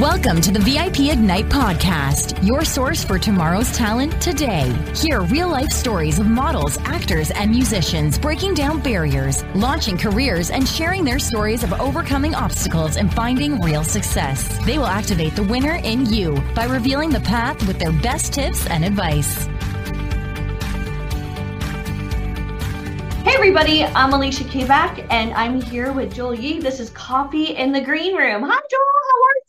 Welcome to the VIP Ignite podcast, your source for tomorrow's talent today. Hear real life stories of models, actors, and musicians breaking down barriers, launching careers, and sharing their stories of overcoming obstacles and finding real success. They will activate the winner in you by revealing the path with their best tips and advice. Hey everybody, I'm Alicia Kavak and I'm here with Joel Yi. This is Coffee in the Green Room. Hi Joel, how are you?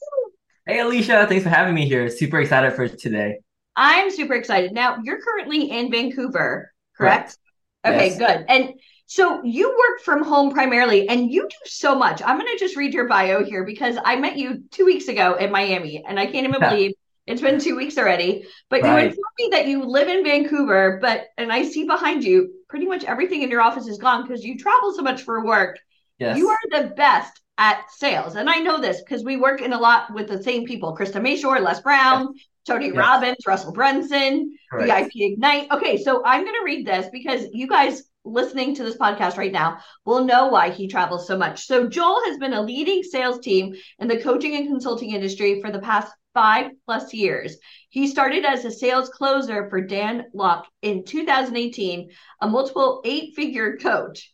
Hey, Alicia, thanks for having me here. Super excited for today. I'm super excited. Now, you're currently in Vancouver, correct? correct. Okay, yes. good. And so you work from home primarily and you do so much. I'm going to just read your bio here because I met you two weeks ago in Miami and I can't even believe it's been two weeks already. But right. you informed me that you live in Vancouver, but and I see behind you pretty much everything in your office is gone because you travel so much for work. Yes. You are the best at sales. And I know this because we work in a lot with the same people Krista Mashore, Les Brown, yes. Tony yes. Robbins, Russell Brunson, VIP Ignite. Okay, so I'm going to read this because you guys listening to this podcast right now will know why he travels so much. So, Joel has been a leading sales team in the coaching and consulting industry for the past five plus years. He started as a sales closer for Dan Lok in 2018, a multiple eight figure coach.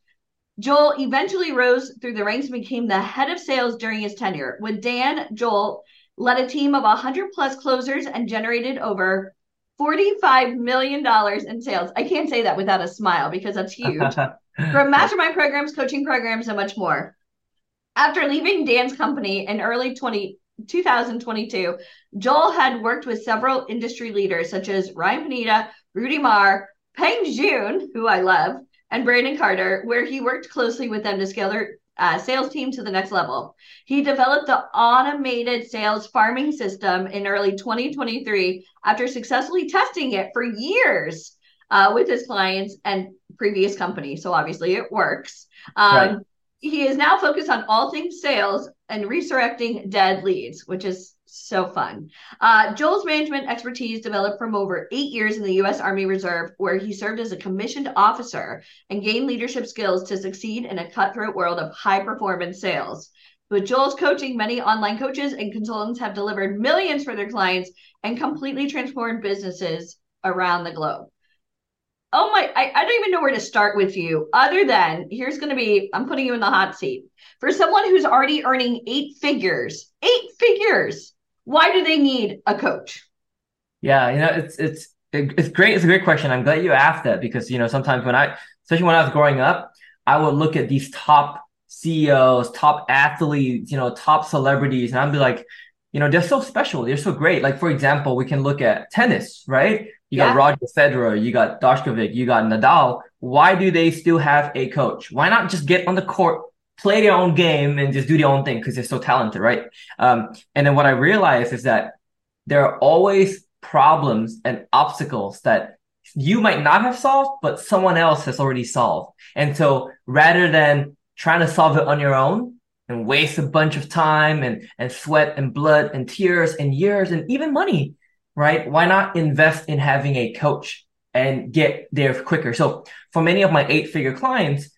Joel eventually rose through the ranks and became the head of sales during his tenure. With Dan, Joel led a team of 100 plus closers and generated over $45 million in sales. I can't say that without a smile because that's huge. From mastermind programs, coaching programs, and much more. After leaving Dan's company in early 20, 2022, Joel had worked with several industry leaders such as Ryan Pineda, Rudy Mawer, Peng Joon, who I love, and Brandon Carter, where he worked closely with them to scale their uh, sales team to the next level. He developed the automated sales farming system in early 2023 after successfully testing it for years uh, with his clients and previous companies. So obviously it works. Um, right. He is now focused on all things sales and resurrecting dead leads, which is so fun. Uh, Joel's management expertise developed from over eight years in the U.S. Army Reserve, where he served as a commissioned officer and gained leadership skills to succeed in a cutthroat world of high performance sales. With Joel's coaching, many online coaches and consultants have delivered millions for their clients and completely transformed businesses around the globe. Oh my, I, I don't even know where to start with you, other than here's going to be I'm putting you in the hot seat. For someone who's already earning eight figures, eight figures, why do they need a coach? Yeah, you know, it's it's it's great. It's a great question. I'm glad you asked that because you know sometimes when I, especially when I was growing up, I would look at these top CEOs, top athletes, you know, top celebrities, and I'd be like, you know, they're so special. They're so great. Like for example, we can look at tennis, right? You yeah. got Roger Federer, you got Djokovic, you got Nadal. Why do they still have a coach? Why not just get on the court, play their own game and just do their own thing because they're so talented, right? Um, and then what I realized is that there are always problems and obstacles that you might not have solved, but someone else has already solved. And so rather than trying to solve it on your own and waste a bunch of time and, and sweat and blood and tears and years and even money, right? Why not invest in having a coach and get there quicker? So for many of my eight figure clients,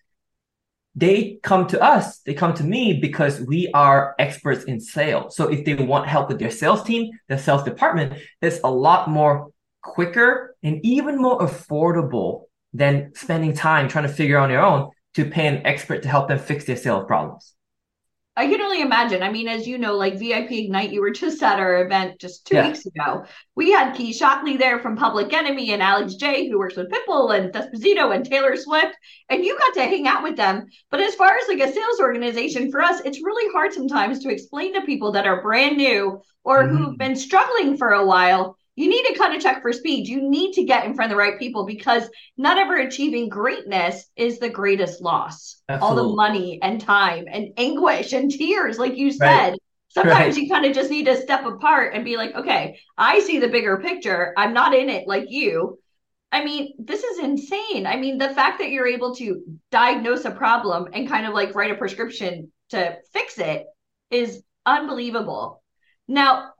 they come to us, they come to me because we are experts in sales. So if they want help with their sales team, their sales department, it's a lot more quicker and even more affordable than spending time trying to figure out on your own to pay an expert to help them fix their sales problems. I can only imagine. I mean, as you know, like VIP Ignite, you were just at our event just two yeah. weeks ago. We had Key Shocklee there from Public Enemy and Alex J, who works with Pitbull and Despacito and Taylor Swift, and you got to hang out with them. But as far as like a sales organization for us, it's really hard sometimes to explain to people that are brand new or mm-hmm. who've been struggling for a while you need to cut a check for speed. You need to get in front of the right people because not ever achieving greatness is the greatest loss. Absolutely. All the money and time and anguish and tears, like you said. Right. Sometimes right. you kind of just need to step apart and be like, okay, I see the bigger picture. I'm not in it like you. I mean, this is insane. I mean, the fact that you're able to diagnose a problem and kind of like write a prescription to fix it is unbelievable. Now,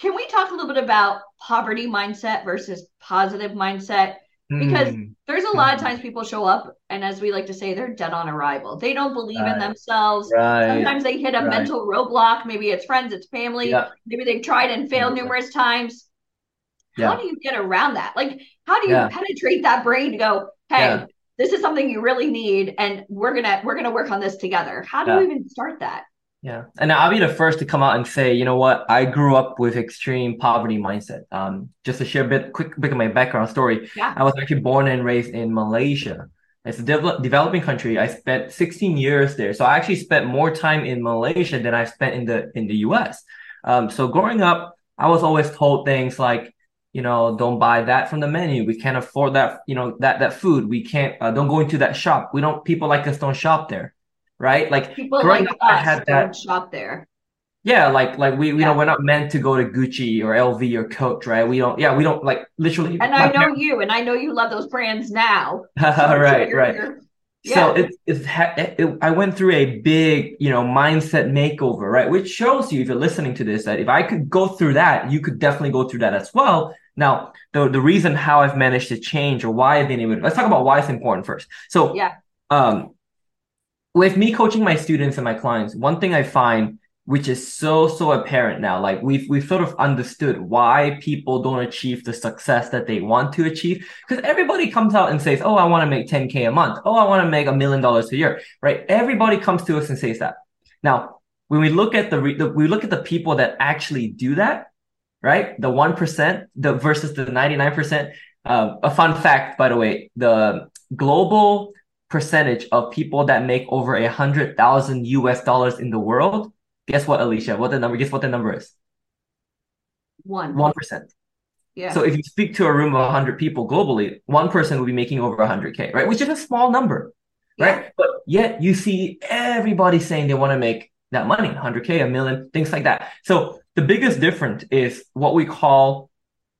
can we talk a little bit about poverty mindset versus positive mindset? because Mm. there's a lot of times people show up and as we like to say they're dead on arrival they don't believe in themselves Right. sometimes they hit a Right. mental roadblock maybe it's friends it's family Yeah. maybe they've tried and failed Yeah. numerous times Yeah. how do you get around that like how do you penetrate that brain to go hey this is something you really need and we're gonna we're gonna work on this together how do you even start that Yeah. And I'll be the first to come out and say, you know what? I grew up with extreme poverty mindset. Um, just to share a bit, quick bit of my background story. Yeah. I was actually born and raised in Malaysia. It's a develop, developing country. I spent 16 years there. So I actually spent more time in Malaysia than I spent in the, in the US. Um, so growing up, I was always told things like, you know, don't buy that from the menu. We can't afford that, you know, that, that food. We can't, uh, don't go into that shop. We don't, people like us don't shop there. Right? Like people growing like up, I had that- shop there yeah, like like we you Yeah. know we're not meant to go to Gucci or LV or Coach, right? We don't. Yeah, we don't like literally. and i know you and i know you love those brands now So right, you're- right. you're- So yeah. it's it's it, I went through a big you know mindset makeover, right? Which shows you if you're listening to this that if I could go through that, you could definitely go through that as well. Now, the the reason how I've managed to change or why I've been able to, let's talk about why it's important first. So Yeah. um, with me coaching my students and my clients, one thing I find which is so so apparent now like we've we've sort of understood why people don't achieve the success that they want to achieve. Because everybody comes out and says oh i want to make 10k a month. Oh i want to make a million dollars a year right? Everybody comes to us and says that. Now when we look at the, re- the we look at the people that actually do that right? The 1% the versus the 99% um, a fun fact by the way the global percentage of people that make over a hundred thousand us dollars in the world Guess what, Alicia? What the number? Guess what the number is? one One percent. yeah So if you speak to a room of hundred people globally, one person will be making over hundred k, right? Which is a small number, right? But yet you see everybody saying they want to make that money, hundred k, a million, things like that. So the biggest difference is what we call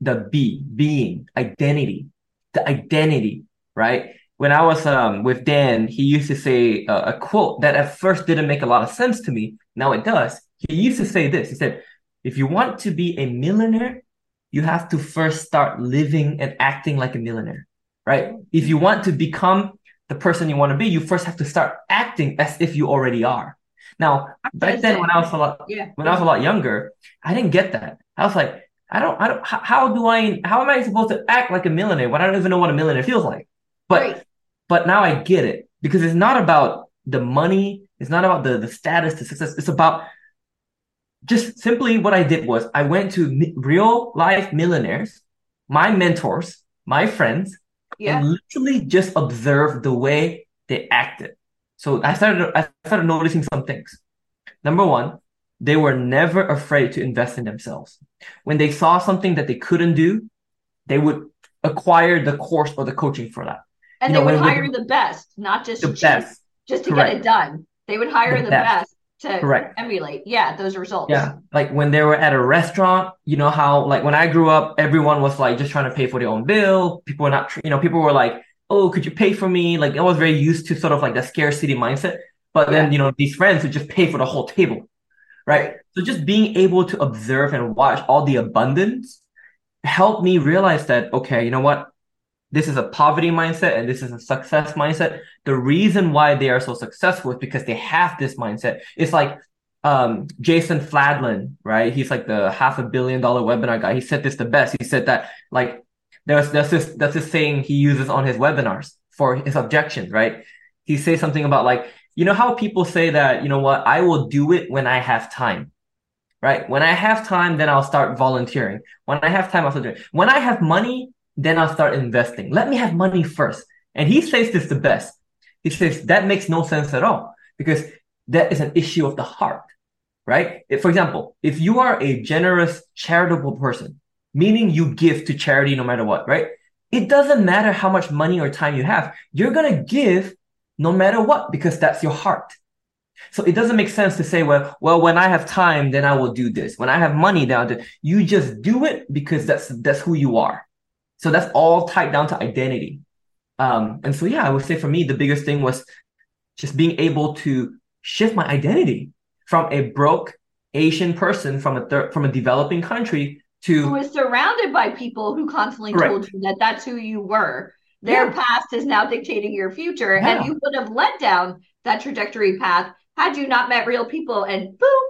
the B, being, identity, the identity, right? When I was um, with Dan, he used to say uh, a quote that at first didn't make a lot of sense to me. Now it does. He used to say this. He said, if you want to be a millionaire, you have to first start living and acting like a millionaire, right? If you want to become the person you want to be, you first have to start acting as if you already are. Now, back then when I was a lot, yeah when I was a lot younger, I didn't get that. I was like, I don't, I don't, how, how do I, how am I supposed to act like a millionaire when I don't even know what a millionaire feels like? But, Right. But now I get it because it's not about the money. It's not about the, the status, the success. It's about just simply what I did was I went to mi- real life millionaires, my mentors, my friends, yeah and literally just observed the way they acted. So I started I started noticing some things. Number one, they were never afraid to invest in themselves. When they saw something that they couldn't do, they would acquire the course or the coaching for that. And you they know, would hire the best not just The cheap, best. just to Correct. get it done they would hire The the, best. best. to Correct. emulate yeah those results Yeah. Like when they were at a restaurant, you know how like when I grew up, everyone was like just trying to pay for their own bill. People were not, you know, people were like, "Oh, could you pay for me?" Like I was very used to sort of like the scarcity mindset. But then, you know, these friends would just pay for the whole table. Right. So just being able to observe and watch all the abundance helped me realize that, okay, you know what? This is a poverty mindset and this is a success mindset. The reason why they are so successful is because they have this mindset. It's like um, Jason Fladlien, right? He's like the half a billion dollar webinar guy. He said this the best. He said that like there's there's this that's this saying he uses on his webinars for his objections, right? He says something about like, you know how people say that, you know what, I will do it when I have time. Right? When I have time, then I'll start volunteering. When I have time, I'll start doing. When I have money, then I'll start investing. Let me have money first. And he says this the best. He says that makes no sense at all because that is an issue of the heart, right? If, for example, if you are a generous, charitable person, meaning you give to charity no matter what, right? It doesn't matter how much money or time you have. You're going to give no matter what because that's your heart. So it doesn't make sense to say, well, well, when I have time, then I will do this. When I have money, then I'll do. You just do it because that's that's who you are. So that's all tied down to identity. Um, and so yeah, I would say for me, the biggest thing was just being able to shift my identity from a broke Asian person from a third from a developing country who to was surrounded by people who constantly Correct. told you that that's who you were Their Yeah. past is now dictating your future, Yeah. and you would have led down that trajectory path had you not met real people and boom,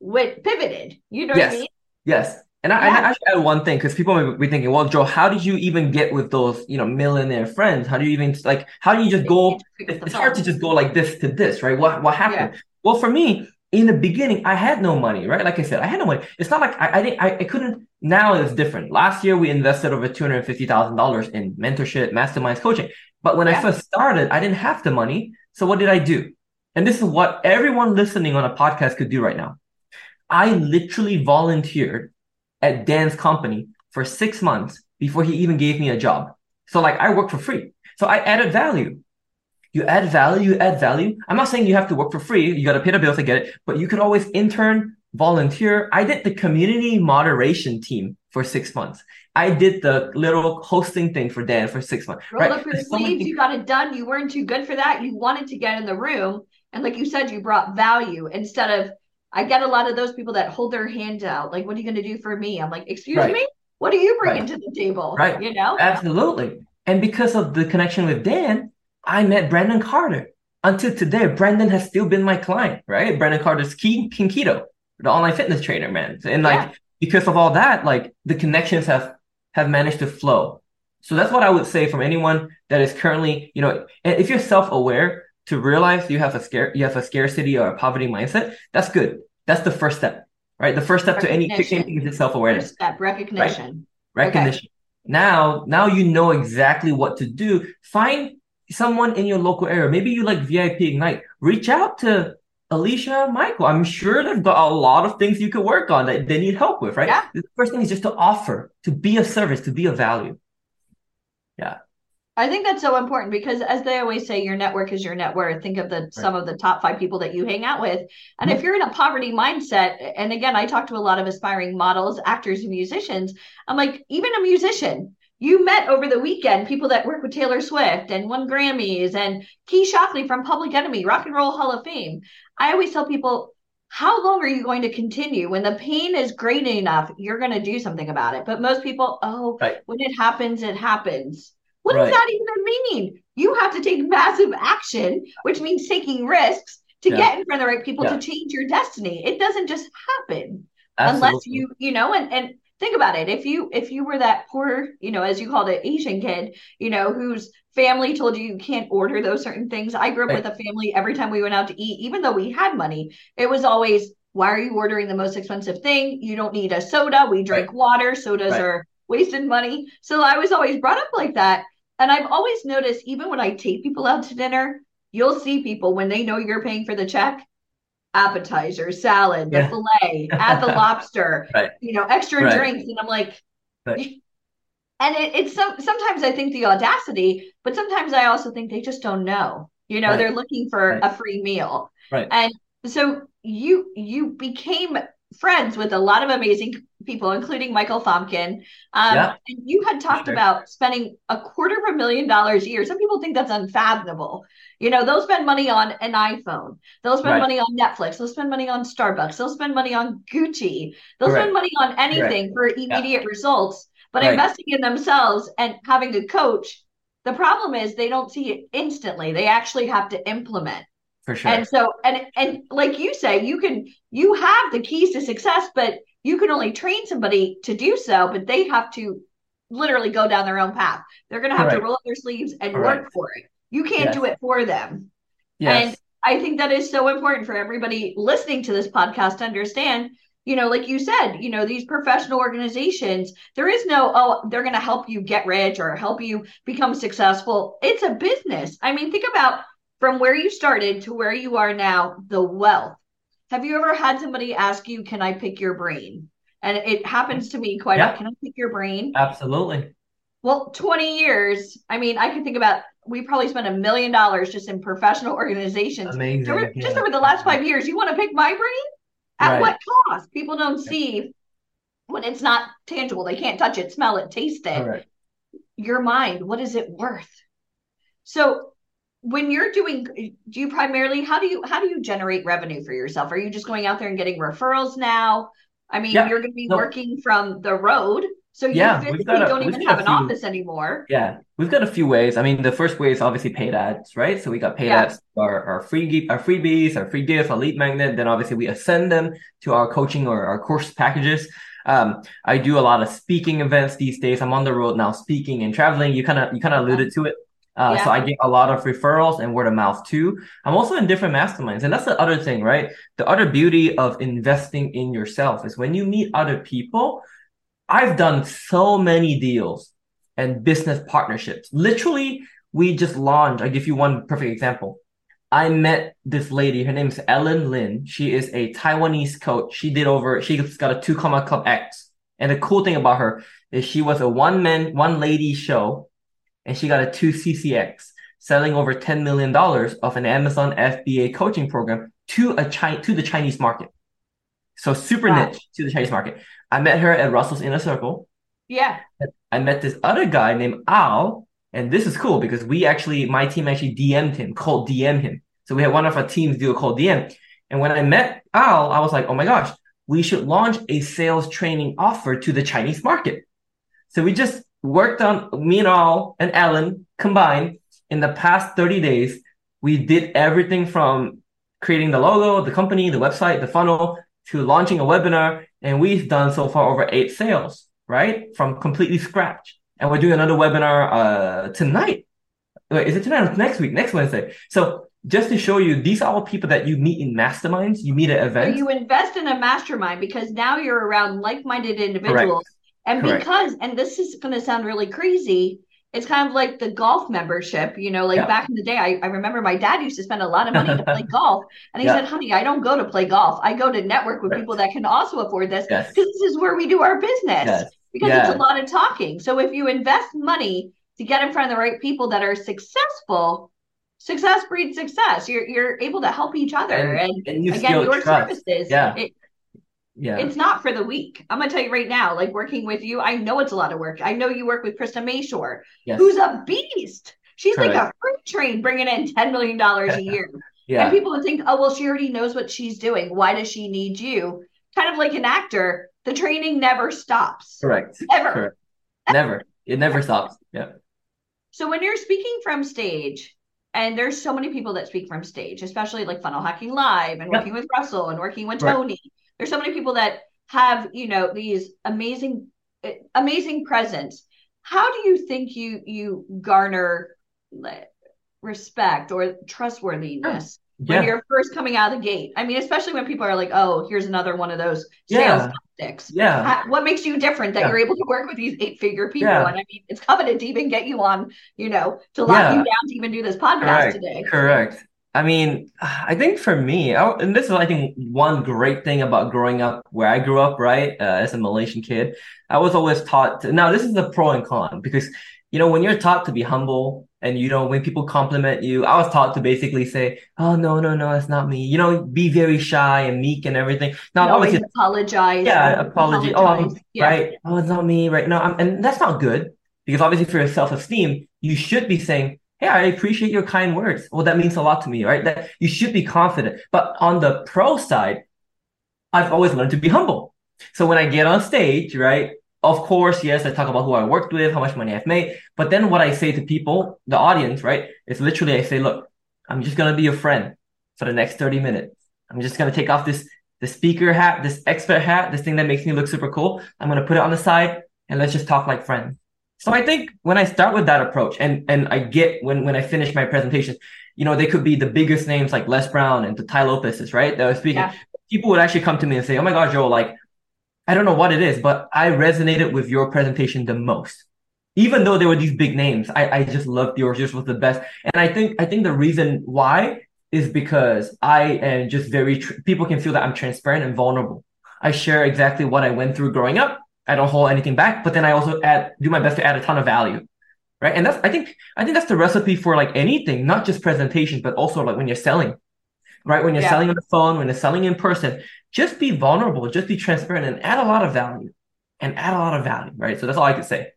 went pivoted. You know Yes. what I mean? Yes. And I, Yeah. I actually add one thing because people may be thinking, well, Joe, how did you even get with those, you know, millionaire friends? How do you even like? How do you just go? It's, hard to just go like this to this, right? What what happened? Well, for me, in the beginning, I had no money, right? Like I said, I had no money. It's not like I, I didn't, I, I couldn't. Now it's different. Last year, we invested over two hundred fifty thousand dollars in mentorship, masterminds, coaching. But when I first started, I didn't have the money. So what did I do? And this is what everyone listening on a podcast could do right now. I literally volunteered at Dan's company for six months before he even gave me a job. So like I worked for free. So I added value. You add value, you add value. I'm not saying you have to work for free. You got to pay the bills to get it, but you could always intern, volunteer. I did the community moderation team for six months. I did the little hosting thing for Dan for six months. Roll right? up your There's so sleeves, you got it done. You weren't too good for that. You wanted to get in the room. And like you said, you brought value instead of, I get a lot of those people that hold their hand out. Like, what are you going to do for me? I'm like, excuse Right. me? What are you bringing Right. to the table? Right. You know? Absolutely. And because of the connection with Dan, I met Brandon Carter. Until today, Brandon has still been my client, right? Brandon Carter's King, King Keto, the online fitness trainer, man. And like, Yeah. because of all that, like the connections have, have managed to flow. So that's what I would say from anyone that is currently, you know, if you're self-aware to realize you have a scare, you have a scarcity or a poverty mindset, that's good. That's the first step, right? The first step to any Recognition. anything is just self-awareness First step, recognition. recognition. Now, now you know exactly what to do. Find someone in your local area. Maybe you like VIP Ignite. Reach out to Alicia, Michael. I'm sure they've got a lot of things you could work on that they need help with, right? Yeah. The first thing is just to offer, to be of service, to be of value. I think that's so important because as they always say, your network is your net worth. Think of the some of the top five people that you hang out with. And if mm-hmm. you're in a poverty mindset, and again, I talk to a lot of aspiring models, actors, and musicians. I'm like, even a musician, you met over the weekend people that work with Taylor Swift and won Grammys and Key Shocklee from Public Enemy, Rock and Roll Hall of Fame. I always tell people, how long are you going to continue? When the pain is great enough, you're going to do something about it. But most people, oh, Right. when it happens, it happens. What Right. does that even mean? You have to take massive action, which means taking risks to Yeah. get in front of the right people Yeah. to change your destiny. It doesn't just happen unless you, you know, and and think about it. If you if you were that poor, you know, as you called it, Asian kid, you know, whose family told you you can't order those certain things. I grew up Right. with a family every time we went out to eat, even though we had money, it was always why are you ordering the most expensive thing? You don't need a soda. We drink water. Sodas Right. are wasted money. So I was always brought up like that. And I've always noticed, even when I take people out to dinner, you'll see people when they know you're paying for the check, appetizer, salad, the Yeah. filet, add the lobster, Right. you know, extra Right. drinks. And I'm like, Right. and it, it's some sometimes I think the audacity, but sometimes I also think they just don't know. You know, they're looking for a free meal. Right. And so you you became friends with a lot of amazing people, including Michael Thompkin. Um, Yeah. and you had talked sure. about spending a quarter of a million dollars a year. Some people think that's unfathomable. You know, they'll spend money on an iPhone. They'll spend Right. money on Netflix. They'll spend money on Starbucks. They'll spend money on Gucci. They'll spend money on anything for immediate results. But investing in themselves and having a coach, the problem is they don't see it instantly. They actually have to implement. For sure. And so, and and like you say, you can you have the keys to success, but you can only train somebody to do so. But they have to literally go down their own path. They're going to have to roll up their sleeves and Correct. work for it. You can't Yes. do it for them. yes. And I think that is so important for everybody listening to this podcast to understand. You know, like you said, you know, these professional organizations, there is no, oh, they're going to help you get rich or help you become successful. It's a business. I mean, think about from where you started to where you are now, the wealth. Have you ever had somebody ask you, can I pick your brain? And it happens to me quite Yeah. often. Can I pick your brain? Absolutely. Well, 20 years. I mean, I can think about we probably spent a million dollars just in professional organizations. Amazing. Over- just over the last five years, you want to pick my brain? At Right. what cost? People don't see when it's not tangible. They can't touch it, smell it, taste it. Correct. Your mind, what is it worth? So when you're doing do you primarily how do you how do you generate revenue for yourself? Are you just going out there and getting referrals now? I mean, Yeah. you're going to be No. working from the road So you Yeah, physically a- don't even have a an office anymore. Yeah, we've got a few ways. I mean, the first way is obviously paid ads, right? So we got paid Yeah. ads, our, our free our freebies, our free gifts, our lead magnet. Then obviously we ascend them to our coaching or our course packages. Um, I do a lot of speaking events these days. I'm on the road now, speaking and traveling. You kind of you kind of alluded to it. Uh, so I get a lot of referrals and word of mouth too. I'm also in different masterminds, and that's the other thing, right? The other beauty of investing in yourself is when you meet other people. I've done so many deals and business partnerships. Literally, we just launched. I'll give you one perfect example. I met this lady. Her name is Ellen Lin. She is a Taiwanese coach. She did over, she's got a two comma club X. And the cool thing about her is she was a one man, one lady show, and she got a two CCX, selling over $10 million of an Amazon FBA coaching program to a Chi- to the Chinese market. So super Wow. niche to the Chinese market. I met her at Russell's Inner Circle. Yeah. I met this other guy named Al, and this is cool because we actually, my team actually DM'd him, called DM him. So we had one of our teams do a cold DM. And when I met Al, I was like, oh my gosh, we should launch a sales training offer to the Chinese market. So we just worked on me and Al and Ellen combined in the past 30 days. We did everything from creating the logo, the company, the website, the funnel to launching a webinar. And we've done so far over eight sales, right? From completely scratch. And we're doing another webinar, uh, tonight. Wait, is it tonight or next week? Next Wednesday. So just to show you, these are all people that you meet in masterminds, you meet at So events. you invest in a mastermind because now you're around like-minded individuals. And Correct. because, and this is going to sound really crazy, it's kind of like the golf membership. You know, like Yeah. back in the day, I, I remember my dad used to spend a lot of money to play golf. And he Yeah. said, honey, I don't go to play golf. I go to network with Right. people that can also afford this Yes. because this is where we do our business. Yes. Because Yeah. it's a lot of talking. So if you invest money to get in front of the right people that are successful, success breeds success. You're you're able to help each other. And- And, and you again, your trust. services, Yeah. it, Yeah. it's not for the weak. I'm gonna tell you right now, like working with you, I know it's a lot of work. I know you work with Krista Mashore, Yes. who's a beast. She's like a freight train bringing in $10 million a year. yeah. And people would think, oh, well, she already knows what she's doing. Why does she need you? Kind of like an actor, the training never stops. Correct. Ever. Correct. Never. It never stops. Yeah. So when you're speaking from stage, and there's so many people that speak from stage, especially like Funnel Hacking Live and Yep. working with Russell and working with Right. Tony. There's so many people that have, you know, these amazing, amazing presence. How do you think you you garner respect or trustworthiness oh, when Yeah. you're first coming out of the gate? I mean, especially when people are like, "Oh, here's another one of those Yeah. sales tactics." Yeah. How- what makes you different that Yeah. you're able to work with these eight figure people? And I mean, it's coveted to even get you on, you know, to lock you down to even do this podcast Correct. today. Correct. I mean, I think for me, I, and this is, I think, one great thing about growing up where I grew up, right, uh, as a Malaysian kid. I was always taught to, now this is the pro and con because, you know, when you're taught to be humble and, you know, when people compliment you, I was taught to basically say, oh, no, no, no, that's not me. You know, be very shy and meek and everything. Now, always apologize. yeah, apology. Oh, I'm- yeah. right. Oh, it's not me, right? No, I'm, and that's not good because obviously for your self-esteem, you should be saying, Hey, I appreciate your kind words. Well, that means a lot to me, right? That you should be confident. But on the pro side, I've always learned to be humble. So when I get on stage, right? Of course, yes, I talk about who I worked with, how much money I've made. But then what I say to people, the audience, right? Is literally I say, look, I'm just gonna be your friend for the next 30 minutes. I'm just gonna take off this the speaker hat, this expert hat, this thing that makes me look super cool. I'm gonna put it on the side and let's just talk like friends. So I think when I start with that approach and and I get when when I finish my presentation, you know, they could be the biggest names like Les Brown and the Tai Lopez's, right? That was speaking. Yeah. People would actually come to me and say, Oh my God, Joel, like, I don't know what it is, but I resonated with your presentation the most. Even though there were these big names, I, I just loved yours, yours was the best. And I think I think the reason why is because I am just very tr- people can feel that I'm transparent and vulnerable. I share exactly what I went through growing up. I don't hold anything back, but then I also add do my best to add a ton of value. Right. And that's I think I think that's the recipe for like anything, not just presentations, but also like when you're selling. Right. When you're Yeah. selling on the phone, when you're selling in person, just be vulnerable, just be transparent and add a lot of value. And add a lot of value. Right. So that's all I could say.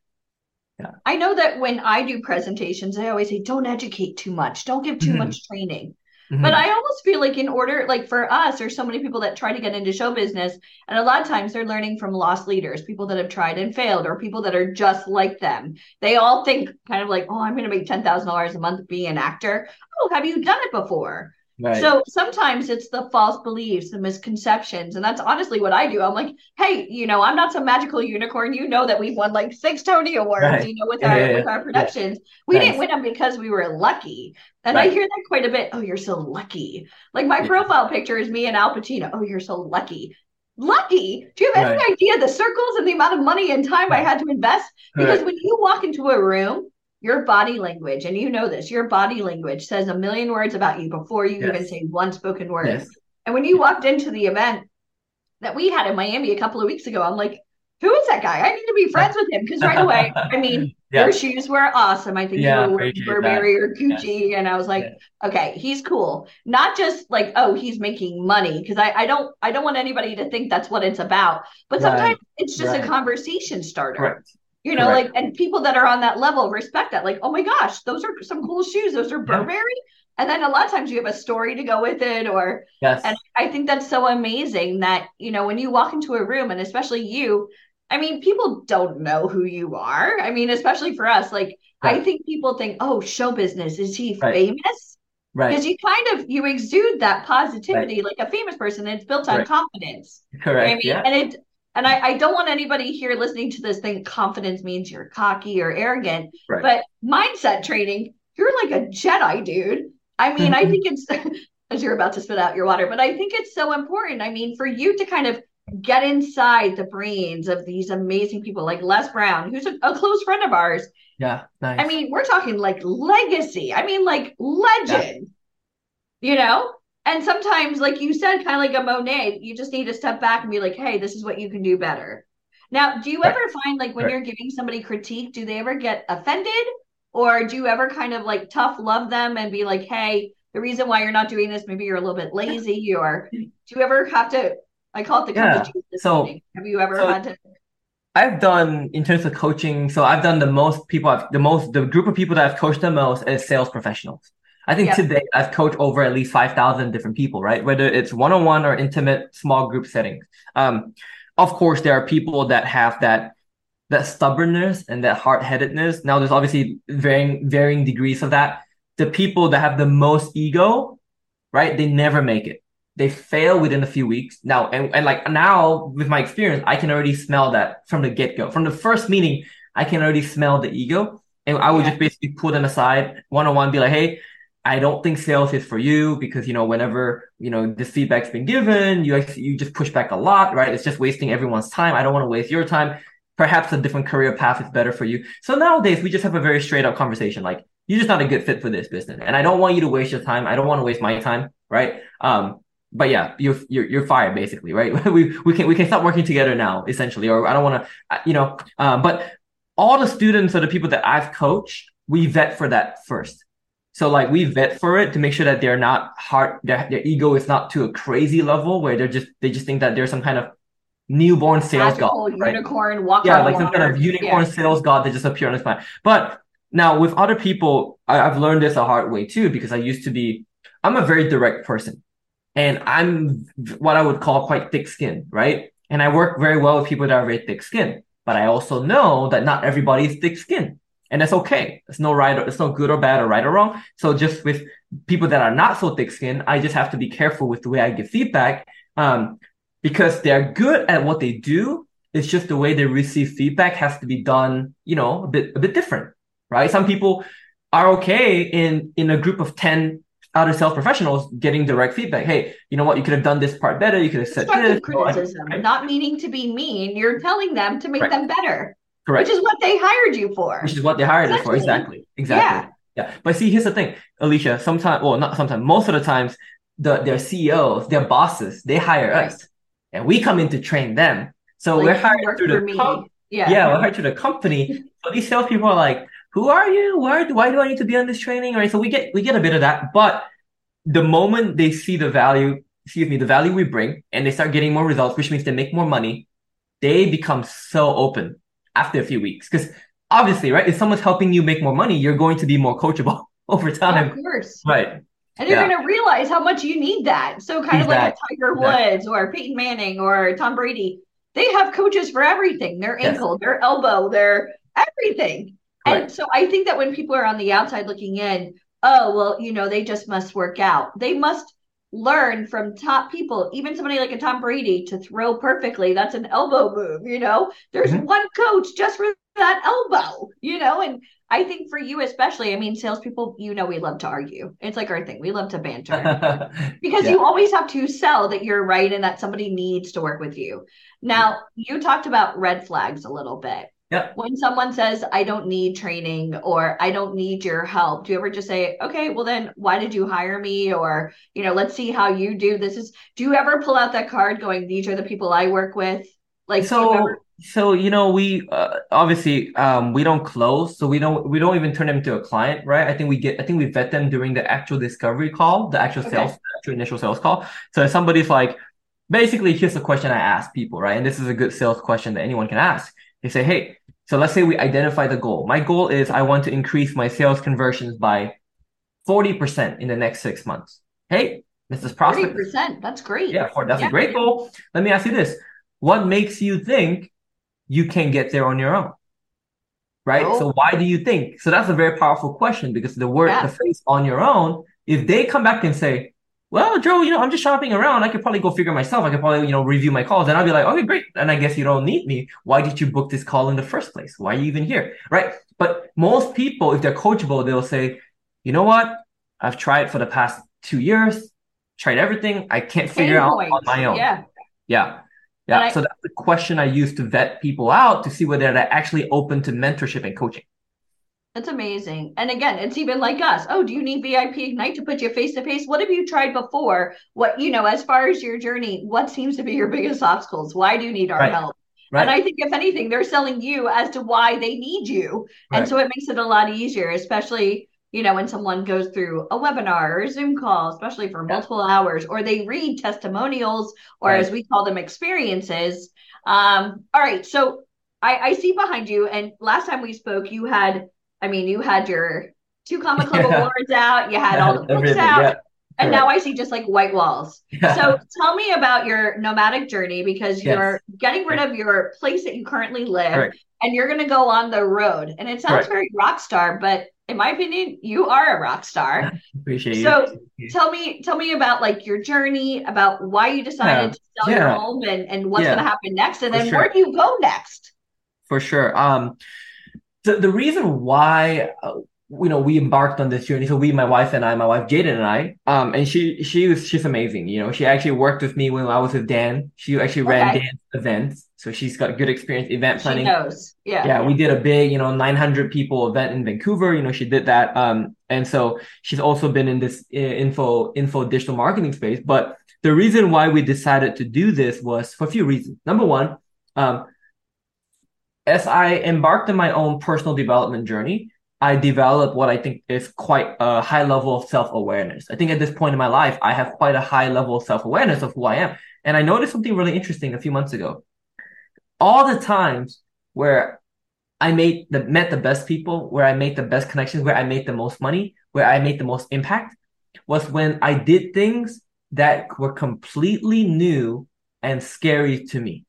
Yeah. I know that when I do presentations, I always say, don't educate too much, don't give too Mhm. much training. Mm-hmm. But I almost feel like in order, like for us, there's so many people that try to get into show business, and a lot of times they're learning from lost leaders, people that have tried and failed, or people that are just like them. They all think kind of like, oh, I'm going to make ten thousand dollars a month being an actor. Oh, have you done it before? Right. So sometimes it's the false beliefs, the misconceptions. And that's honestly what I do. I'm like, hey, you know, I'm not some magical unicorn. You know that we've won like six Tony Awards, right. you know, with yeah, our yeah, with our productions. Yeah. We nice. didn't win them because we were lucky. And right. I hear that quite a bit. Oh, you're so lucky. Like my profile picture is me and Al Pacino. Oh, you're so lucky. Lucky? Do you have any idea the circles and the amount of money and time I had to invest? Because when you walk into a room your body language, and you know this, your body language says a million words about you before you yes. even say one spoken word. Yes. And when you walked into the event that we had in Miami a couple of weeks ago, I'm like, who is that guy? I need to be friends with him because right away, I mean, yeah. your shoes were awesome. I think yeah, you were Burberry that. or Gucci, yes. and I was like, yeah. okay, he's cool. Not just like, oh, he's making money because I, I don't, I don't want anybody to think that's what it's about. But sometimes right. it's just right. a conversation starter. You know like and people that are on that level respect that like oh my gosh those are some cool shoes those are burberry yeah. and then a lot of times you have a story to go with it or yes and i think that's so amazing that you know when you walk into a room and especially you i mean people don't know who you are i mean especially for us like right. i think people think oh show business is he right. famous right because you kind of you exude that positivity like a famous person it's built on confidence correct I mean? yeah. and it and I, I, don't want anybody here listening to this think confidence means you're cocky or arrogant, right. but mindset training, you're like a Jedi, dude. I mean, I think it's as you're about to spit out your water, but I think it's so important. I mean, for you to kind of get inside the brains of these amazing people like Les Brown, who's a, a close friend of ours. Yeah, nice. I mean, we're talking like legacy. I mean, like legend. Yeah. You know, and sometimes, like you said, kind of like a Monet, you just need to step back and be like, hey, this is what you can do better. Now, do you right. ever find like when right. you're giving somebody critique, do they ever get offended? Or do you ever kind of like tough love them and be like, hey, the reason why you're not doing this, maybe you're a little bit lazy, or do you ever have to? I call it the yeah. So meeting. have you ever so had to? I've done in terms of coaching. So I've done the most people. I've the most the group of people that I've coached the most is sales professionals. I think today I've coached over at least 5,000 different people, right? Whether it's one-on-one or intimate small group settings. Um, of course, there are people that have that, that stubbornness and that hard-headedness. Now there's obviously varying, varying degrees of that. The people that have the most ego, right? They never make it. They fail within a few weeks. Now, and, and like now with my experience, I can already smell that from the get-go. From the first meeting, I can already smell the ego. And I would yeah. just basically pull them aside one-on-one, be like, hey, I don't think sales is for you because, you know, whenever, you know, this feedback's been given, you you just push back a lot, right? It's just wasting everyone's time. I don't want to waste your time. Perhaps a different career path is better for you. So nowadays we just have a very straight up conversation. Like, you're just not a good fit for this business. And I don't want you to waste your time. I don't want to waste my time, right? Um, but yeah, you're, you're, you're fired basically, right? we, we can, we can stop working together now, essentially, or I don't want to, you know, um, but all the students or the people that I've coached, we vet for that first so like we vet for it to make sure that they're not hard, their, their ego is not to a crazy level where they're just they just think that they're some kind of newborn sales Magical god, right? unicorn, walk yeah, like some kind of unicorn yeah. sales god that just appear on this planet. But now with other people, I, I've learned this a hard way too because I used to be. I'm a very direct person, and I'm what I would call quite thick-skinned, right? And I work very well with people that are very thick-skinned. But I also know that not everybody is thick-skinned and that's okay. It's no right, or, it's no good or bad or right or wrong. So just with people that are not so thick skinned, I just have to be careful with the way I give feedback, um, because they're good at what they do. It's just the way they receive feedback has to be done, you know, a bit, a bit different, right? Some people are okay in, in a group of 10 other sales professionals getting direct feedback. Hey, you know what? You could have done this part better. You could have said this. Criticism, not meaning to be mean. You're telling them to make right. them better. Correct. Which is what they hired you for. Which is what they hired us for. Exactly. Exactly. Yeah. yeah. But see, here's the thing, Alicia. Sometimes, well, not sometimes. Most of the times, the their CEOs, their bosses, they hire right. us, and we come in to train them. So like we're hired through the com- yeah. yeah, we're hired through the company. so these salespeople are like, "Who are you? Why why do I need to be on this training?" Right. So we get we get a bit of that, but the moment they see the value, excuse me, the value we bring, and they start getting more results, which means they make more money, they become so open after a few weeks. Because obviously, right, if someone's helping you make more money, you're going to be more coachable over time. Of course. Right. And you're yeah. going to realize how much you need that. So, kind of like a Tiger Woods or Peyton Manning or Tom Brady, they have coaches for everything their ankle, yes. their elbow, their everything. Right. And so, I think that when people are on the outside looking in, oh, well, you know, they just must work out. They must learn from top people, even somebody like a Tom Brady to throw perfectly. That's an elbow move, you know. There's mm-hmm. one coach just for that elbow, you know, and I think for you especially, I mean, salespeople, you know, we love to argue. It's like our thing. We love to banter because yeah. you always have to sell that you're right and that somebody needs to work with you. Now, you talked about red flags a little bit. Yep. When someone says, I don't need training or I don't need your help, do you ever just say, okay, well, then why did you hire me? Or, you know, let's see how you do. This is, do you ever pull out that card going, these are the people I work with? Like, so, so, you know, we uh, obviously, um, we don't close. So we don't, we don't even turn them into a client, right? I think we get, I think we vet them during the actual discovery call, the actual okay. sales, the actual initial sales call. So if somebody's like, basically, here's the question I ask people, right? And this is a good sales question that anyone can ask they say, hey, so let's say we identify the goal. My goal is I want to increase my sales conversions by 40% in the next six months. Hey, Mrs. Prospect. 40%. That's great. Yeah, that's yeah. a great goal. Let me ask you this. What makes you think you can get there on your own? Right? Oh. So why do you think? So that's a very powerful question because the word, yeah. the phrase on your own, if they come back and say, well, Joe, you know, I'm just shopping around. I could probably go figure myself. I could probably, you know, review my calls. And I'll be like, okay, great. And I guess you don't need me. Why did you book this call in the first place? Why are you even here? Right. But most people, if they're coachable, they'll say, you know what? I've tried for the past two years, tried everything. I can't figure out on my own. Yeah. Yeah. Yeah. So that's the question I use to vet people out to see whether they're actually open to mentorship and coaching. That's amazing. And again, it's even like us. Oh, do you need VIP Ignite to put you face to face? What have you tried before? What, you know, as far as your journey, what seems to be your biggest obstacles? Why do you need our right. help? Right. And I think if anything, they're selling you as to why they need you. Right. And so it makes it a lot easier, especially, you know, when someone goes through a webinar or a Zoom call, especially for multiple hours, or they read testimonials, or as we call them, experiences. Um, all right. So I, I see behind you, and last time we spoke, you had I mean, you had your two comma club yeah. awards out, you had all the books out. Yeah. And now I see just like white walls. So tell me about your nomadic journey because you're getting rid of your place that you currently live Correct. and you're going to go on the road. And it sounds Correct. very rock star, but in my opinion, you are a rock star. Appreciate so you. So tell me, tell me about like your journey, about why you decided to sell your home and, and what's going to happen next. And then sure. where do you go next? For sure. Um, the, the reason why uh, you know we embarked on this journey so we my wife and i my wife jaden and i um and she she was she's amazing you know she actually worked with me when i was with dan. She actually okay. ran dan events so she's got good experience event planning. she knows. Yeah. Yeah we did a big you know 900 people event in vancouver you know she did that um and so she's also been in this uh, info info digital marketing space but the reason why we decided to do this was for a few reasons. Number one um as I embarked on my own personal development journey, I developed what I think is quite a high level of self awareness. I think at this point in my life, I have quite a high level of self awareness of who I am. And I noticed something really interesting a few months ago. All the times where I made the met the best people, where I made the best connections, where I made the most money, where I made the most impact, was when I did things that were completely new and scary to me.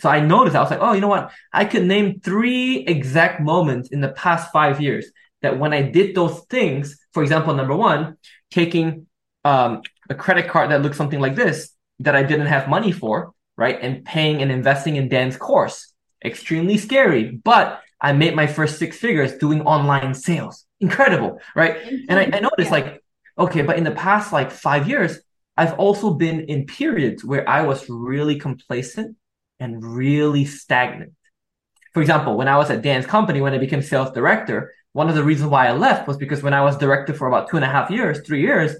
So I noticed, I was like, oh, you know what? I could name three exact moments in the past five years that when I did those things, for example, number one, taking um, a credit card that looked something like this that I didn't have money for, right? And paying and investing in Dan's course. Extremely scary, but I made my first six figures doing online sales. Incredible, right? And I, I noticed like, okay, but in the past like five years, I've also been in periods where I was really complacent and really stagnant. For example, when I was at Dan's company, when I became sales director, one of the reasons why I left was because when I was director for about two and a half years, three years,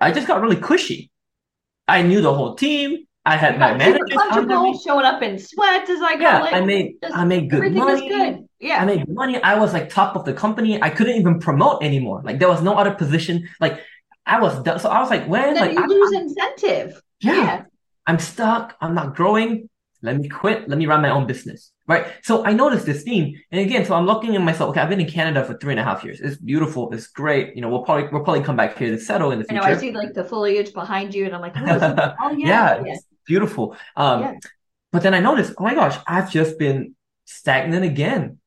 I just got really cushy. I knew the whole team. I had my manager comfortable, showing up in sweats, as I call yeah. I made just, I made good money. Good. Yeah, I made money. I was like top of the company. I couldn't even promote anymore. Like there was no other position. Like I was done. So I was like, when? Like you I, lose I, incentive. Yeah, yeah, I'm stuck. I'm not growing let me quit. Let me run my own business. Right. So I noticed this theme. And again, so I'm looking at myself, okay, I've been in Canada for three and a half years. It's beautiful. It's great. You know, we'll probably, we'll probably come back here to settle in the future. I know I see like the foliage behind you and I'm like, oh, oh yeah. yeah, It's beautiful. Um, yeah. but then I noticed, oh my gosh, I've just been stagnant again.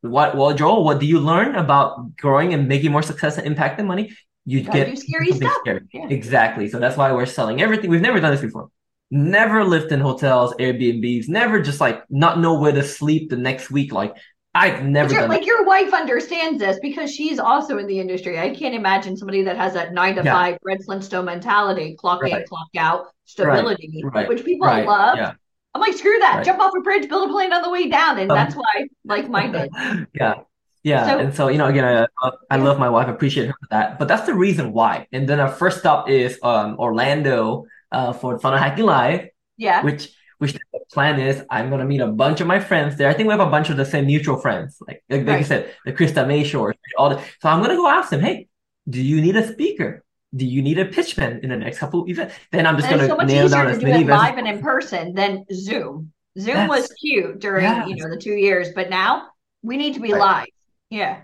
What, well, Joel, what do you learn about growing and making more success and impacting money? You get scary stuff. Scary. Yeah. Exactly. So that's why we're selling everything. We've never done this before never lived in hotels, Airbnbs, never just like not know where to sleep the next week. Like I've never done like your wife understands this because she's also in the industry. I can't imagine somebody that has that nine to yeah. five Fred Flintstone mentality, clock right. in, clock out, stability, right. Right. which people love. Yeah. I'm like, screw that. Jump off a bridge, build a plane on the way down. And um, that's why like minded. yeah. Yeah. So, and so, you know, again, I, I love my wife, I appreciate her for that. But that's the reason why. And then our first stop is um Orlando uh, for Funnel Hacking Live. Yeah. Which which the plan is I'm gonna meet a bunch of my friends there. I think we have a bunch of the same mutual friends, like like, right. like I said, the Krista Mashore, all the. So I'm gonna go ask them, hey, do you need a speaker? Do you need a pitchman in the next couple events? Then I'm just and gonna so much nail easier down to do it live and in person than Zoom. Zoom yes. was cute during you know the two years, but now we need to be right. live. Yeah.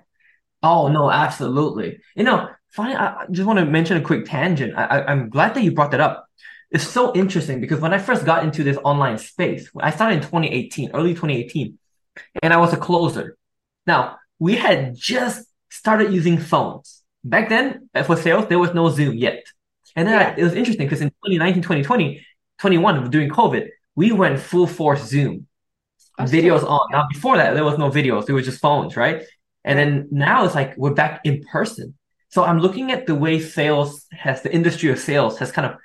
Oh no, absolutely. You know, funny. I just want to mention a quick tangent. I, I, I'm glad that you brought that up it's so interesting because when I first got into this online space, I started in 2018, early 2018, and I was a closer. Now, we had just started using phones. Back then, uh, for sales, there was no Zoom yet. And then yeah. I, it was interesting because in 2019, 2020, 21, during COVID, we went full force Zoom. videos on. Now, before that, there was no videos. It was just phones, right? And then now it's like we're back in person. So I'm looking at the way sales has, the industry of sales has kind of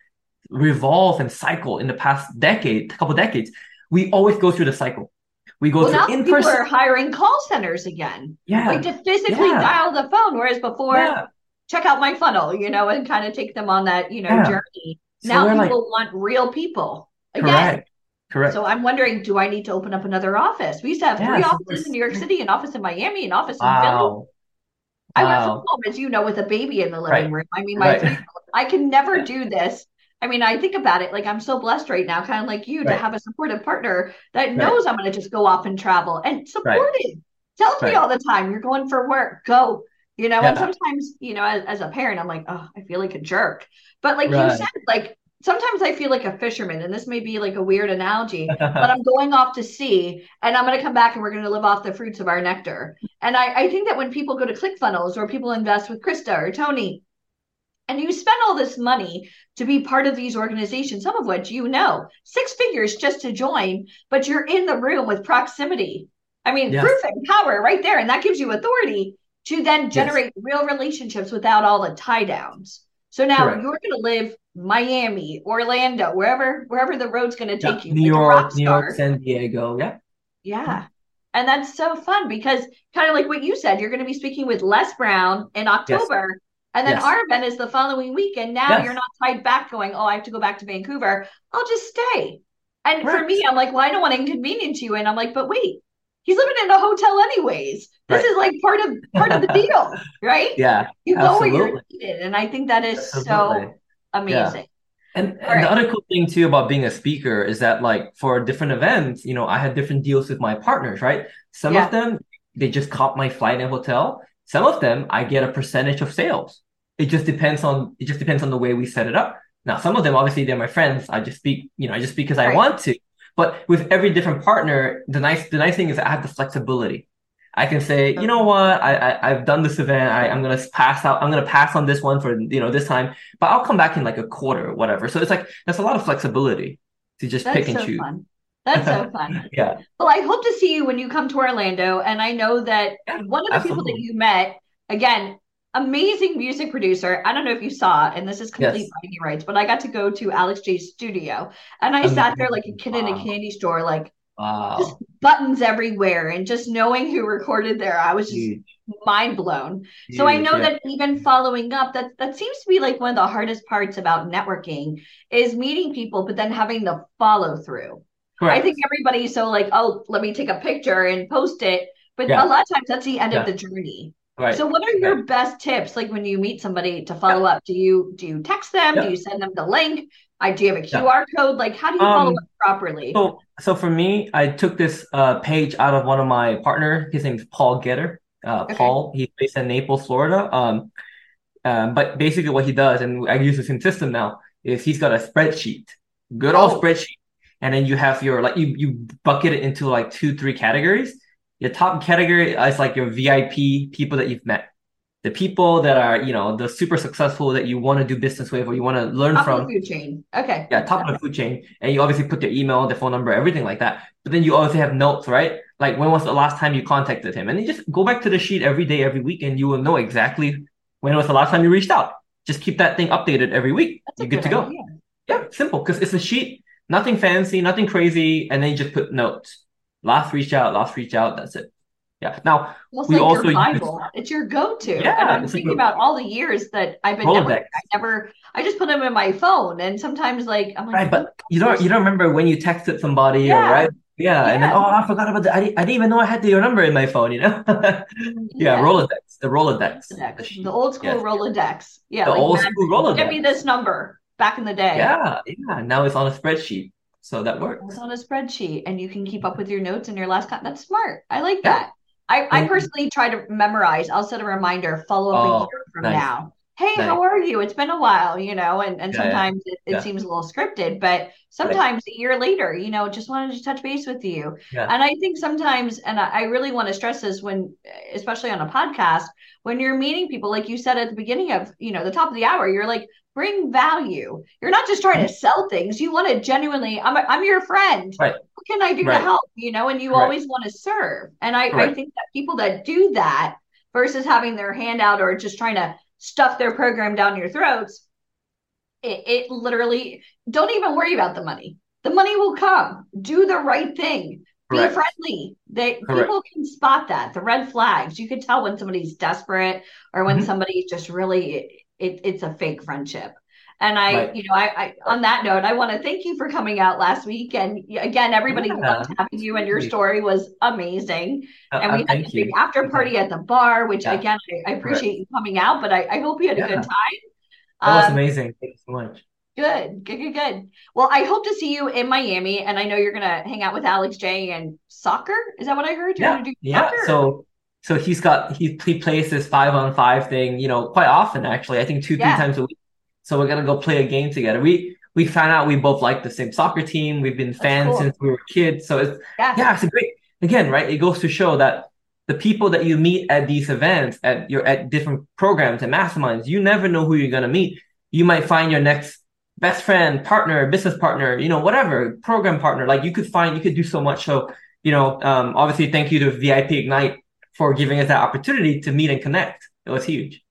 revolve and cycle in the past decade, couple decades. We always go through the cycle. We go well, through in person. People are hiring call centers again. Yeah. Like to physically yeah. dial the phone, whereas before, yeah. check out my funnel, you know, and kind of take them on that, you know, yeah. journey. So now people like, want real people. Again. Correct. Correct. So I'm wondering, do I need to open up another office? We used to have three offices in New York City, an office in Miami, an office in wow. Philly. I wow. went from home, as you know, with a baby in the living right. room. I mean, my right. I can never do this I mean, I think about it like I'm so blessed right now, kind of like you, right. to have a supportive partner that right. knows I'm going to just go off and travel and supportive. Right. Tells me all the time, you're going for work, go. You know, yeah. and sometimes, you know, as, as, a parent, I'm like, oh, I feel like a jerk. But like you said, like sometimes I feel like a fisherman, and this may be like a weird analogy, but I'm going off to sea and I'm going to come back and we're going to live off the fruits of our nectar. And I, I think that when people go to ClickFunnels or people invest with Krista or Tony, and you spend all this money to be part of these organizations, some of which you know, six figures just to join, but you're in the room with proximity. I mean, yes. proof and power right there. And that gives you authority to then generate yes. real relationships without all the tie downs. So now Correct. you're going to live Miami, Orlando, wherever wherever the road's going to take yeah. you. New like York, New York, San Diego. Yeah. Yeah. And that's so fun because kind of like what you said, you're going to be speaking with Les Brown in October. Yes and then yes. our event is the following week. And now yes. you're not tied back going, oh, I have to go back to Vancouver. I'll just stay. And right. for me, I'm like, well, I don't want to inconvenience you. And I'm like, but wait, he's living in a hotel anyways. This right. is like part of part of the deal, right? Yeah. You go where you're needed. And I think that is absolutely. so amazing. Yeah. And, and right. the other cool thing too about being a speaker is that like for different events, you know, I had different deals with my partners, right? Some yeah. of them they just caught my flight and hotel. Some of them I get a percentage of sales. It just depends on it just depends on the way we set it up. Now, some of them obviously they're my friends. I just speak, you know, I just speak because I want to. But with every different partner, the nice the nice thing is I have the flexibility. I can say, you know what, I, I have done this event. I, I'm gonna pass out. I'm gonna pass on this one for you know this time, but I'll come back in like a quarter or whatever. So it's like that's a lot of flexibility to just That's pick and so choose. Fun. That's so fun. yeah. Well, I hope to see you when you come to Orlando. And I know that yeah, one of the absolutely. people that you met, again, amazing music producer. I don't know if you saw, and this is complete yes. bragging rights, but I got to go to Alex J's studio and I amazing. sat there like a kid wow. in a candy store, like wow. just buttons everywhere. And just knowing who recorded there, I was just Huge. mind blown. Huge, so I know yeah. that even following up, that that seems to be like one of the hardest parts about networking is meeting people, but then having the follow through. Correct. I think everybody's so like, oh, let me take a picture and post it. But yeah. a lot of times that's the end yeah. of the journey. Right. So what are your best tips like when you meet somebody to follow yeah. up? Do you do you text them? Do you send them the link? I do you have a QR code? Like how do you follow um, up properly? So so for me, I took this uh, page out of one of my partner. His name's Paul Getter. Uh, okay. Paul, he's based in Naples, Florida. Um, um, but basically what he does, and I use the same system now, is he's got a spreadsheet, good oh. old spreadsheet. And then you have your, like, you, you bucket it into like two, three categories. Your top category is like your VIP people that you've met. The people that are, you know, the super successful that you want to do business with or you want to learn top from. Of the food chain. Okay. Yeah, top of the food chain. And you obviously put their email, their phone number, everything like that. But then you also have notes, right? Like when was the last time you contacted him? And you just go back to the sheet every day, every week, and you will know exactly when was the last time you reached out. Just keep that thing updated every week. That's You're good, good to go. Idea. Yeah, simple because it's a sheet, nothing fancy, nothing crazy, and then you just put notes. Last reach out, last reach out. That's it. Yeah. Now we like also your Bible. Use, it's your go-to. Yeah. And I'm thinking about all the years that I've been never. I never. I just put them in my phone, and sometimes like I'm like. Right, but you don't. You don't remember when you texted somebody, yeah. right? Yeah, yeah, and then oh, I forgot about that. I didn't, I didn't even know I had your number in my phone. You know. yeah, yeah, Rolodex, the Rolodex, the, the old school yes. Rolodex. Yeah, the like, old school Rolodex. Give me this number back in the day. Yeah, yeah. Now it's on a spreadsheet. So that works. It's on a spreadsheet and you can keep up with your notes and your last con- that's smart. I like yeah. that. I, I personally try to memorize. I'll set a reminder, follow up oh, a year from nice. now. Hey, nice. how are you? It's been a while, you know, and, and yeah, sometimes yeah. It, it seems a little scripted, but sometimes a year later, you know, just wanted to touch base with you. And I think sometimes, and I, really want to stress this when, especially on a podcast, when you're meeting people, like you said at the beginning of, you know, the top of the hour, you're like, bring value. You're not just trying to mm-hmm. sell things. You want to genuinely, I'm, a, I'm your friend. Right. What can I do right. to help? You know, and you right. always want to serve. And I, right. I think that people that do that versus having their hand out or just trying to stuff their program down your throats, it, it literally don't even worry about the money. The money will come. Do the right thing. Correct. Be friendly. They Correct. people can spot that. The red flags. You can tell when somebody's desperate or when mm-hmm. somebody's just really it, it's a fake friendship. And I, right. you know, I, I, on that note, I want to thank you for coming out last week. And again, everybody yeah. loved having you, and your story was amazing. Uh, and we uh, had a big after party at the bar, which yeah. again, I, I appreciate right. you coming out. But I, I hope you had yeah. a good time. That was um, amazing. Thank you so much. Good, good, good, good. Well, I hope to see you in Miami, and I know you're gonna hang out with Alex J and soccer. Is that what I heard? You're yeah, yeah. Soccer? So so he's got he he plays this five on five thing, you know, quite often actually. I think two, yeah. three times a week. So we're gonna go play a game together. We we found out we both like the same soccer team. We've been fans cool. since we were kids. So it's yeah. yeah, it's a great again, right? It goes to show that the people that you meet at these events, at your at different programs and masterminds, you never know who you're gonna meet. You might find your next best friend, partner, business partner, you know, whatever, program partner. Like you could find, you could do so much. So, you know, um, obviously thank you to VIP Ignite for giving us that opportunity to meet and connect. It was huge.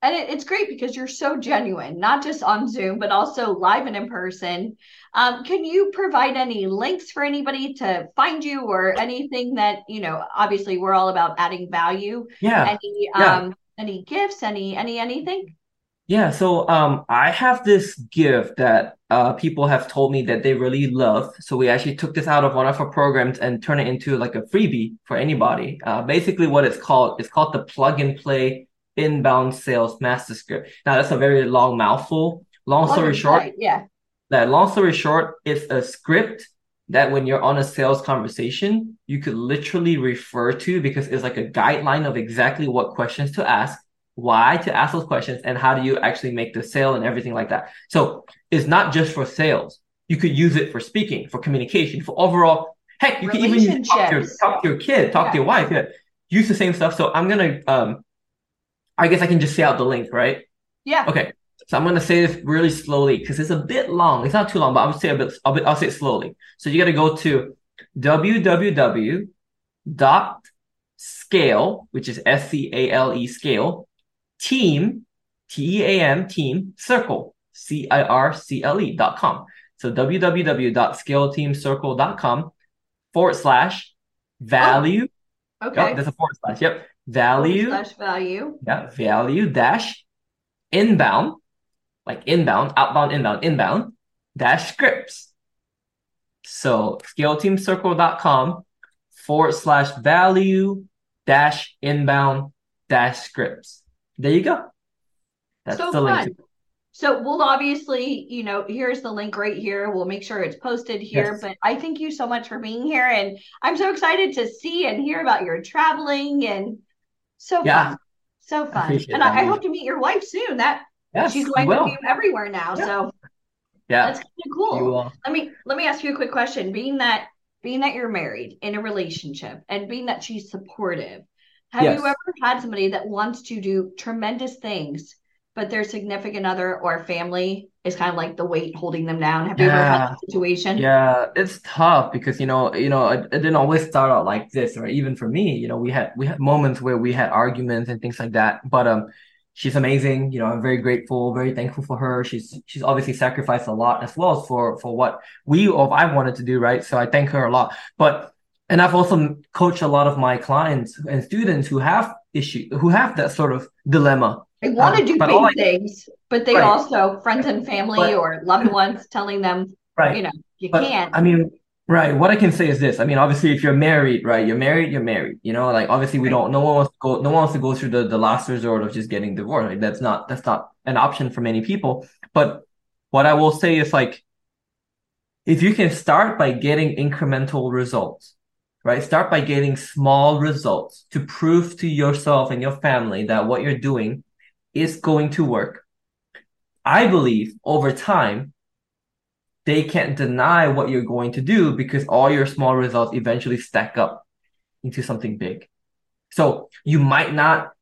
And it, it's great because you're so genuine, not just on Zoom, but also live and in person. Um, can you provide any links for anybody to find you or anything that, you know, obviously we're all about adding value. Yeah. Any, yeah. um, any gifts, any, any, anything? Yeah, so um, I have this gift that uh, people have told me that they really love. So we actually took this out of one of our programs and turned it into like a freebie for anybody. Uh, basically, what it's called is called the plug and play inbound sales master script. Now that's a very long mouthful. Long story short, play, yeah. That long story short, it's a script that when you're on a sales conversation, you could literally refer to because it's like a guideline of exactly what questions to ask why to ask those questions and how do you actually make the sale and everything like that. So it's not just for sales. You could use it for speaking, for communication, for overall. Heck, you can even talk to, your, talk to your kid, talk yeah. to your wife. Yeah. Use the same stuff. So I'm gonna um I guess I can just say out the link, right? Yeah. Okay. So I'm gonna say this really slowly because it's a bit long. It's not too long, but I'll say a bit. I'll, I'll say it slowly. So you got to go to www dot scale, which is S C A L E scale team, T E A M, team, circle, C I R C L E dot com. So www.scaleteamcircle.com forward slash value. Okay. Yep, there's a forward slash. Yep. Value. Forward slash value. Yeah. Value dash inbound, like inbound, outbound, inbound, inbound dash scripts. So scaleteamcircle.com forward slash value dash inbound dash scripts. There you go. That's so the fun. link. So we'll obviously, you know, here's the link right here. We'll make sure it's posted here. Yes. But I thank you so much for being here. And I'm so excited to see and hear about your traveling and so yeah. fun. So fun. and I, I, hope to meet your wife soon. That yes, she's going with you everywhere now. Yeah. So yeah, that's kind of cool. Let me let me ask you a quick question. Being that being that you're married in a relationship and being that she's supportive, have yes. you ever had somebody that wants to do tremendous things but their significant other or family is kind of like the weight holding them down. Have you ever had that situation? Yeah, it's tough because you know, you know, it, it, didn't always start out like this, or even for me, you know, we had we had moments where we had arguments and things like that. But um, she's amazing. You know, I'm very grateful, very thankful for her. She's she's obviously sacrificed a lot as well for for what we or I wanted to do, right? So I thank her a lot. But and I've also coached a lot of my clients and students who have issue who have that sort of dilemma they want to um, do big things, but they right. also friends and family but, or loved ones telling them, right. you know, you but, can't. I mean, right. What I can say is this. I mean, obviously, if you're married, right, you're married, you're married. You know, like obviously, we don't. No one wants to go. No one wants to go through the the last resort of just getting divorced. Like that's not that's not an option for many people. But what I will say is like, if you can start by getting incremental results, right? Start by getting small results to prove to yourself and your family that what you're doing is going to work. I believe over time, they can't deny what you're going to do because all your small results eventually stack up into something big. So you might not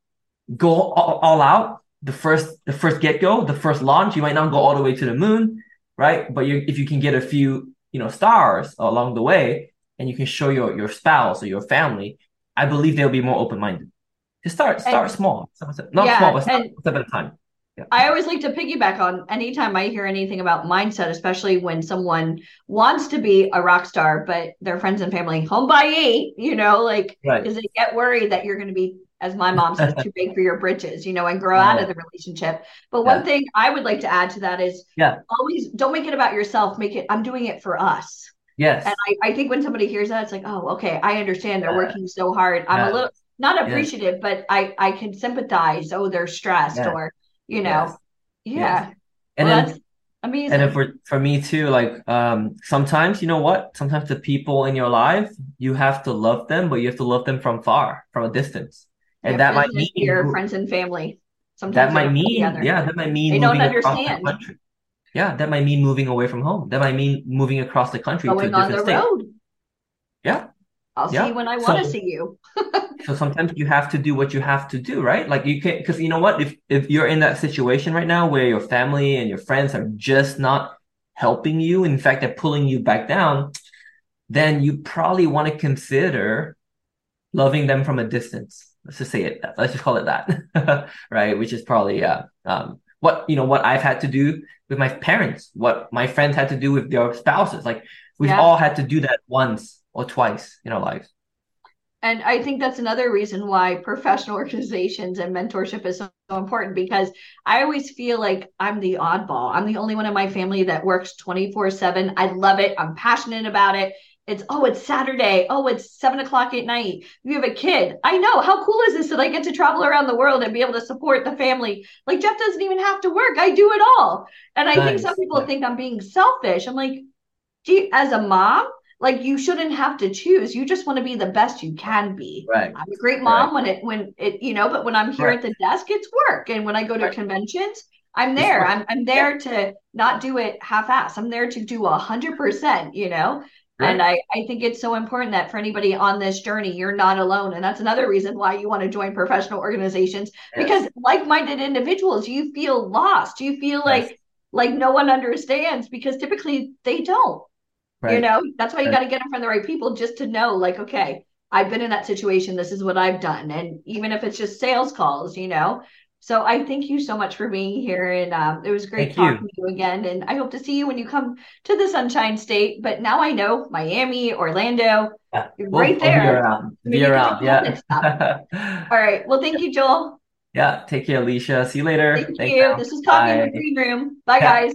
go all, out the first the first get go, the first launch. You might not go all the way to the moon, right? But you, if you can get a few you know stars along the way, and you can show your your spouse or your family, I believe they'll be more open minded. Just start start and, small, not yeah, small, but step at a time. Yeah. I always like to piggyback on anytime I hear anything about mindset, especially when someone wants to be a rock star, but their friends and family home by eight, you know, like because right. they get worried that you're going to be, as my mom says, too big for your britches, you know, and grow out of the relationship. But yeah. one thing I would like to add to that is, yeah, always don't make it about yourself. Make it I'm doing it for us. Yes. And I, I think when somebody hears that, it's like, oh, okay, I understand. They're working so hard. I'm a little not appreciative, yes. but I I can sympathize. Oh, they're stressed, yes. or you know, yes. yeah. And well, then, amazing. And if for for me too, like um, sometimes you know what? Sometimes the people in your life, you have to love them, but you have to love them from far, from a distance, and yeah, that might mean your friends and family. Sometimes that might mean, together. yeah, that might mean they don't understand. Yeah, that might mean moving away from home. That might mean moving across the country Going to a different state. Road. Yeah, I'll yeah. see when I want to so, see you. so sometimes you have to do what you have to do, right? Like you can't, because you know what? If if you're in that situation right now where your family and your friends are just not helping you, in fact, they're pulling you back down, then you probably want to consider loving them from a distance. Let's just say it. Let's just call it that, right? Which is probably uh, um, what you know what I've had to do with my parents, what my friends had to do with their spouses. Like we've yeah. all had to do that once or twice in our lives. And I think that's another reason why professional organizations and mentorship is so, so important because I always feel like I'm the oddball. I'm the only one in my family that works 24 7. I love it. I'm passionate about it. It's, oh, it's Saturday. Oh, it's seven o'clock at night. You have a kid. I know. How cool is this that I get to travel around the world and be able to support the family? Like, Jeff doesn't even have to work. I do it all. And I nice. think some people think I'm being selfish. I'm like, as a mom, like you shouldn't have to choose you just want to be the best you can be right i'm a great mom right. when it when it you know but when i'm here right. at the desk it's work and when i go to conventions i'm there i'm, I'm there yeah. to not do it half-ass i'm there to do a hundred percent you know and I, I think it's so important that for anybody on this journey, you're not alone. And that's another reason why you want to join professional organizations yes. because like-minded individuals, you feel lost. You feel yes. like like no one understands because typically they don't. Right. You know, that's why you right. got to get in front of the right people just to know, like, okay, I've been in that situation. This is what I've done. And even if it's just sales calls, you know. So I thank you so much for being here. And um, it was great thank talking you. to you again. And I hope to see you when you come to the Sunshine State. But now I know Miami, Orlando, yeah. right there. Be around. Be around. Yeah. All right. Well, thank you, Joel. Yeah. Take care, Alicia. See you later. Thank Thanks you. Now. This is Talking Bye. in the Green Room. Bye, yeah. guys.